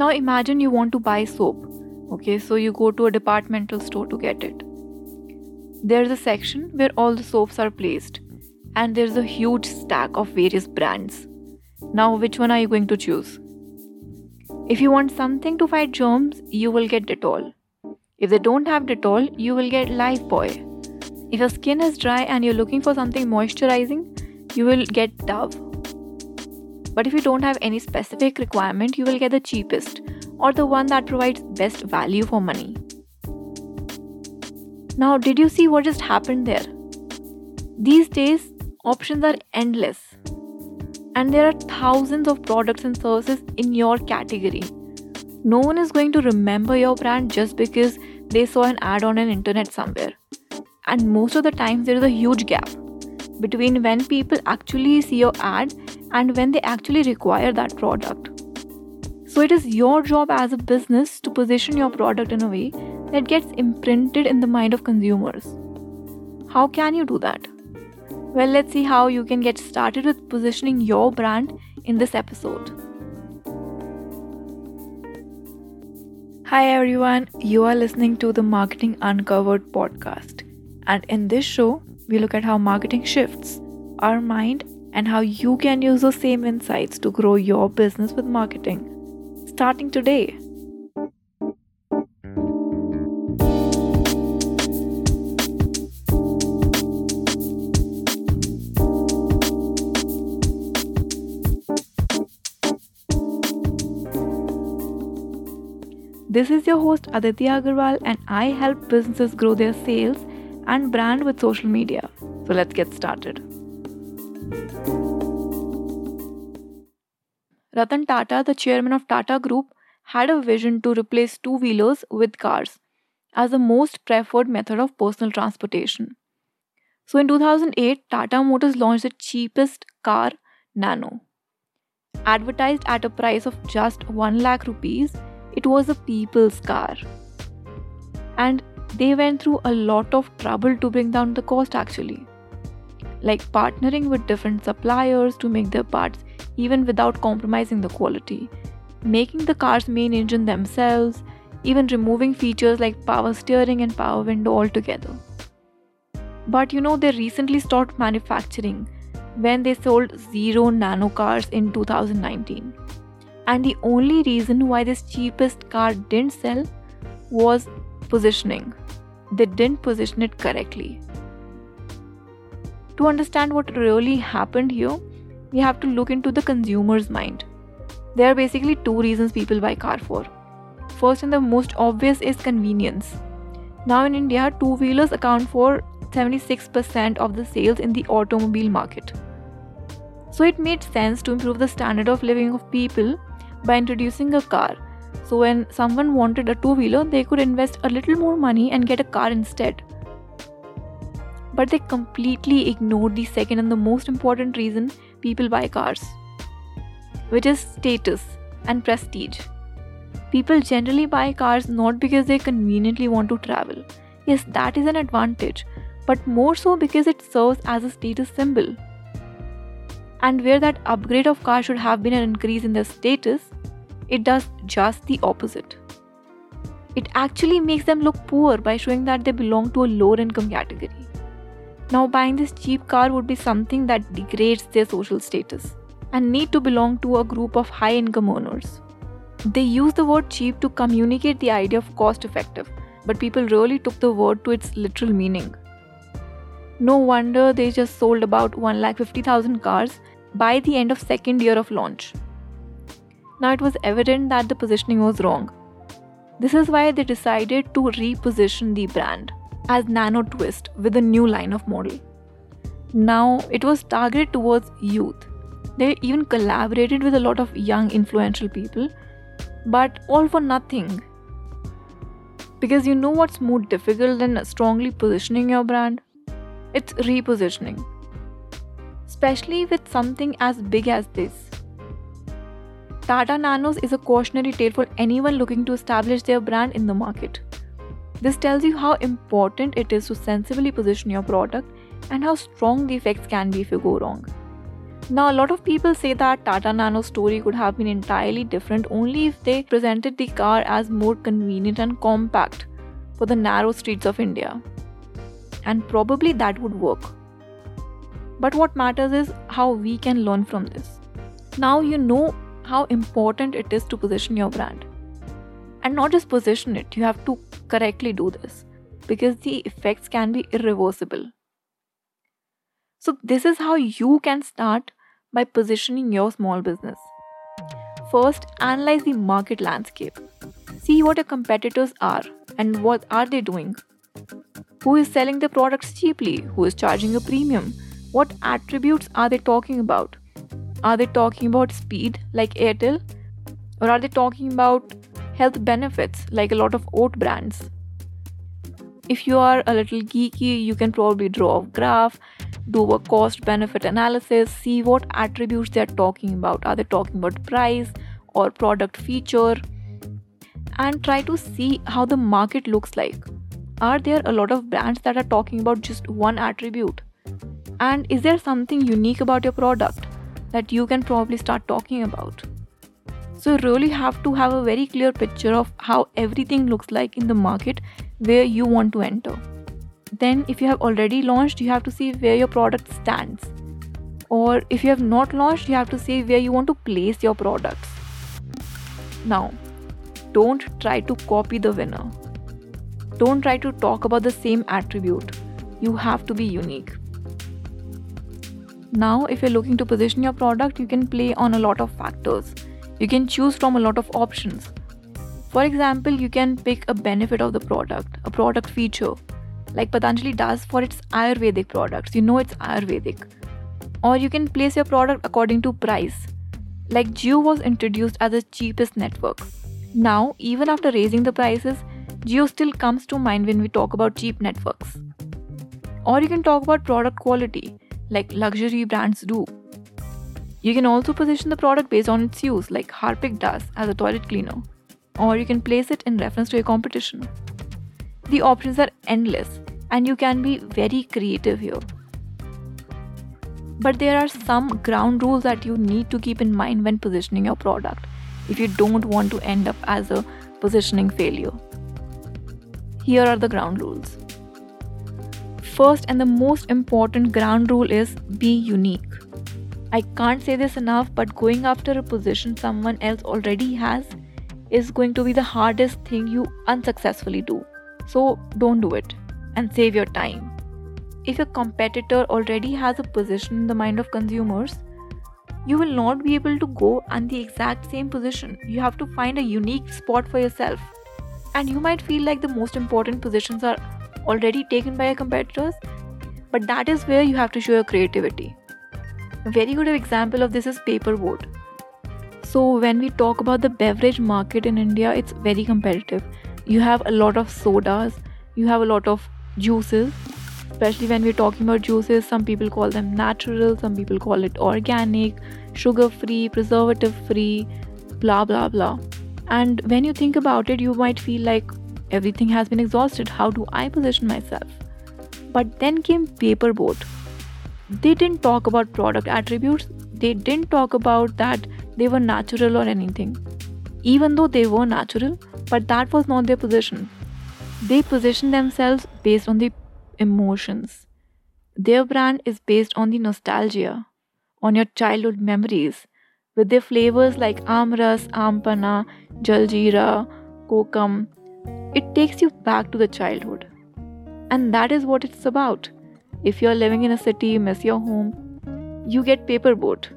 Now imagine you want to buy soap. Okay, so you go to a departmental store to get it. There's a section where all the soaps are placed, and there's a huge stack of various brands. Now, which one are you going to choose? If you want something to fight germs, you will get Dettol. If they don't have Dettol, you will get Lifebuoy. If your skin is dry and you're looking for something moisturizing, you will get Dove. But if you don't have any specific requirement, you will get the cheapest or the one that provides best value for money. Now, did you see what just happened there? These days, options are endless, and there are thousands of products and services in your category. No one is going to remember your brand just because they saw an ad on an internet somewhere. And most of the time, there is a huge gap between when people actually see your ad and when they actually require that product. So, it is your job as a business to position your product in a way that gets imprinted in the mind of consumers. How can you do that? Well, let's see how you can get started with positioning your brand in this episode. Hi everyone, you are listening to the Marketing Uncovered podcast. And in this show, we look at how marketing shifts our mind and how you can use those same insights to grow your business with marketing. Starting today. This is your host Aditya Agarwal, and I help businesses grow their sales and brand with social media. So let's get started. Ratan Tata, the chairman of Tata Group, had a vision to replace two wheelers with cars as the most preferred method of personal transportation. So in 2008, Tata Motors launched the cheapest car, Nano. Advertised at a price of just 1 lakh rupees, it was a people's car. And they went through a lot of trouble to bring down the cost actually. Like partnering with different suppliers to make their parts even without compromising the quality, making the car's main engine themselves, even removing features like power steering and power window altogether. But you know, they recently stopped manufacturing when they sold zero nano cars in 2019. And the only reason why this cheapest car didn't sell was positioning. They didn't position it correctly. To understand what really happened here, we have to look into the consumer's mind. There are basically two reasons people buy car for. First and the most obvious is convenience. Now in India, two-wheelers account for 76% of the sales in the automobile market. So it made sense to improve the standard of living of people by introducing a car. So when someone wanted a two wheeler, they could invest a little more money and get a car instead. But they completely ignore the second and the most important reason people buy cars, which is status and prestige. People generally buy cars not because they conveniently want to travel. Yes, that is an advantage, but more so because it serves as a status symbol and where that upgrade of car should have been an increase in their status, it does just the opposite. It actually makes them look poor by showing that they belong to a lower income category. Now, buying this cheap car would be something that degrades their social status and need to belong to a group of high income earners. They use the word cheap to communicate the idea of cost effective, but people really took the word to its literal meaning. No wonder they just sold about 1,50,000 cars by the end of second year of launch. Now it was evident that the positioning was wrong. This is why they decided to reposition the brand as Nano Twist with a new line of model. Now it was targeted towards youth. They even collaborated with a lot of young influential people, but all for nothing. Because you know what's more difficult than strongly positioning your brand? It's repositioning. Especially with something as big as this. Tata Nanos is a cautionary tale for anyone looking to establish their brand in the market. This tells you how important it is to sensibly position your product and how strong the effects can be if you go wrong. Now, a lot of people say that Tata Nano's story could have been entirely different only if they presented the car as more convenient and compact for the narrow streets of India. And probably that would work. But what matters is how we can learn from this. Now you know how important it is to position your brand. And not just position it, you have to correctly do this because the effects can be irreversible. So, this is how you can start by positioning your small business. First, analyze the market landscape. See what your competitors are and what are they doing. Who is selling the products cheaply? Who is charging a premium? What attributes are they talking about? Are they talking about speed like Airtel? Or are they talking about health benefits like a lot of oat brands? If you are a little geeky, you can probably draw a graph do a cost benefit analysis, see what attributes they're talking about. Are they talking about price or product feature? And try to see how the market looks like. Are there a lot of brands that are talking about just one attribute? And is there something unique about your product that you can probably start talking about? So, you really have to have a very clear picture of how everything looks like in the market where you want to enter. Then if you have already launched you have to see where your product stands. Or if you have not launched you have to see where you want to place your products. Now don't try to copy the winner. Don't try to talk about the same attribute. You have to be unique. Now if you're looking to position your product you can play on a lot of factors you can choose from a lot of options for example you can pick a benefit of the product a product feature like Patanjali does for its Ayurvedic products. You know it's Ayurvedic. Or you can place your product according to price. Like Jio was introduced as the cheapest network. Now, even after raising the prices, Jio still comes to mind when we talk about cheap networks. Or you can talk about product quality, like luxury brands do. You can also position the product based on its use, like Harpic does as a toilet cleaner. Or you can place it in reference to a competition. The options are endless, and you can be very creative here. But there are some ground rules that you need to keep in mind when positioning your product if you don't want to end up as a positioning failure. Here are the ground rules. First and the most important ground rule is be unique. I can't say this enough, but going after a position someone else already has is going to be the hardest thing you unsuccessfully do. So don't do it and save your time. If your competitor already has a position in the mind of consumers, you will not be able to go on the exact same position. You have to find a unique spot for yourself. And you might feel like the most important positions are already taken by your competitors, but that is where you have to show your creativity. A very good example of this is Paper Boat. So, when we talk about the beverage market in India, it's very competitive. You have a lot of sodas, you have a lot of juices. Especially when we're talking about juices some people call them natural some people call it organic sugar free preservative free blah blah blah. And when you think about it you might feel like everything has been exhausted. How do i position myself? But then came Paper Boat they didn't talk about product attributes they didn't talk about that they were natural or anything even though they were natural but that was not their position they position themselves based on the emotions. Their brand is based on the nostalgia, on your childhood memories, with their flavors like amras, ampana, jaljeera, kokam. It takes you back to the childhood. And that is what it's about. If you're living in a city, miss your home, you get paper boat.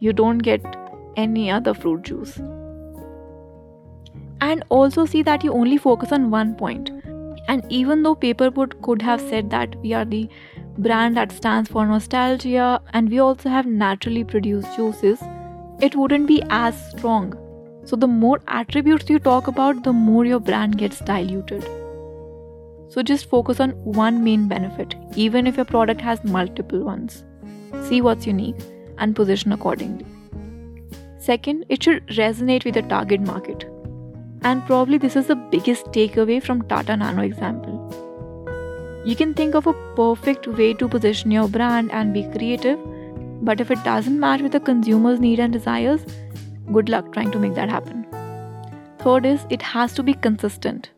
You don't get any other fruit juice and also see that you only focus on one point. And even though Paperboat could have said that we are the brand that stands for nostalgia and we also have naturally produced juices, it wouldn't be as strong. So, the more attributes you talk about, the more your brand gets diluted. So, just focus on one main benefit, even if your product has multiple ones. See what's unique and position accordingly. Second, it should resonate with the target market. And probably this is the biggest takeaway from Tata Nano example. You can think of a perfect way to position your brand and be creative, But if it doesn't match with the consumer's need and desires, good luck trying to make that happen. Third is it has to be consistent.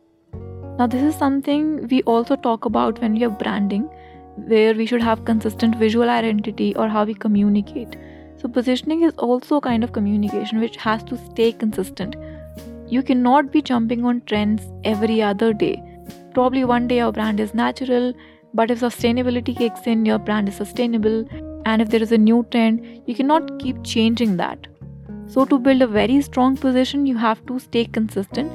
Now, this is something we also talk about when we are branding, where we should have consistent visual identity or how we communicate. So, positioning is also a kind of communication which has to stay consistent. You cannot be jumping on trends every other day. Probably one day your brand is natural, but if sustainability kicks in, your brand is sustainable. And if there is a new trend, you cannot keep changing that. So, to build a very strong position, you have to stay consistent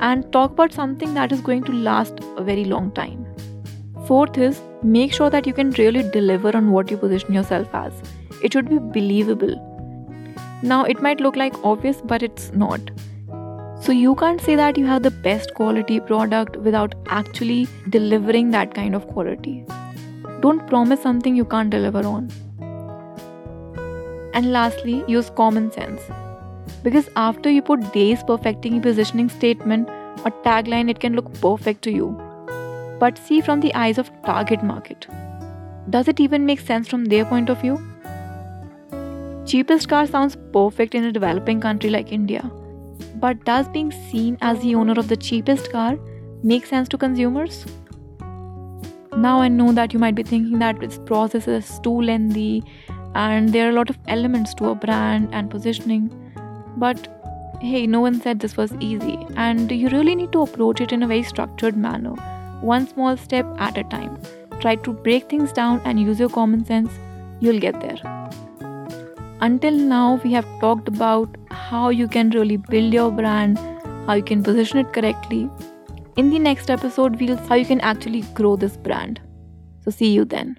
and talk about something that is going to last a very long time. Fourth is make sure that you can really deliver on what you position yourself as. It should be believable. Now, it might look like obvious, but it's not. So, you can't say that you have the best quality product without actually delivering that kind of quality. Don't promise something you can't deliver on. And lastly, use common sense. Because after you put days perfecting a positioning statement or tagline, it can look perfect to you. But see from the eyes of target market. Does it even make sense from their point of view? Cheapest car sounds perfect in a developing country like India. But does being seen as the owner of the cheapest car make sense to consumers? Now I know that you might be thinking that this process is too lengthy and there are a lot of elements to a brand and positioning. But hey, no one said this was easy, and you really need to approach it in a very structured manner, one small step at a time. Try to break things down and use your common sense, you'll get there. Until now, we have talked about how you can really build your brand, how you can position it correctly. In the next episode, we'll see how you can actually grow this brand. So, see you then.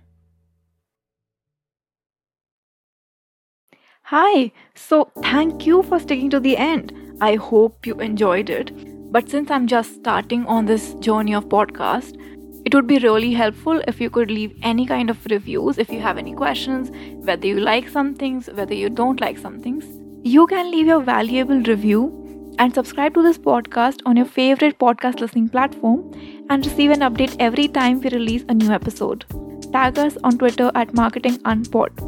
Hi, so thank you for sticking to the end. I hope you enjoyed it. But since I'm just starting on this journey of podcast, it would be really helpful if you could leave any kind of reviews if you have any questions, whether you like some things, whether you don't like some things. You can leave your valuable review and subscribe to this podcast on your favorite podcast listening platform and receive an update every time we release a new episode. Tag us on Twitter at Marketing Unpod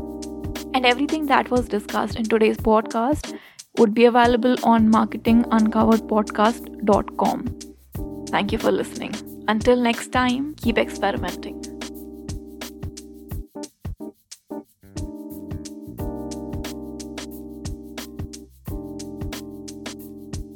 and everything that was discussed in today's podcast would be available on marketinguncoveredpodcast.com. Thank you for listening. Until next time, keep experimenting.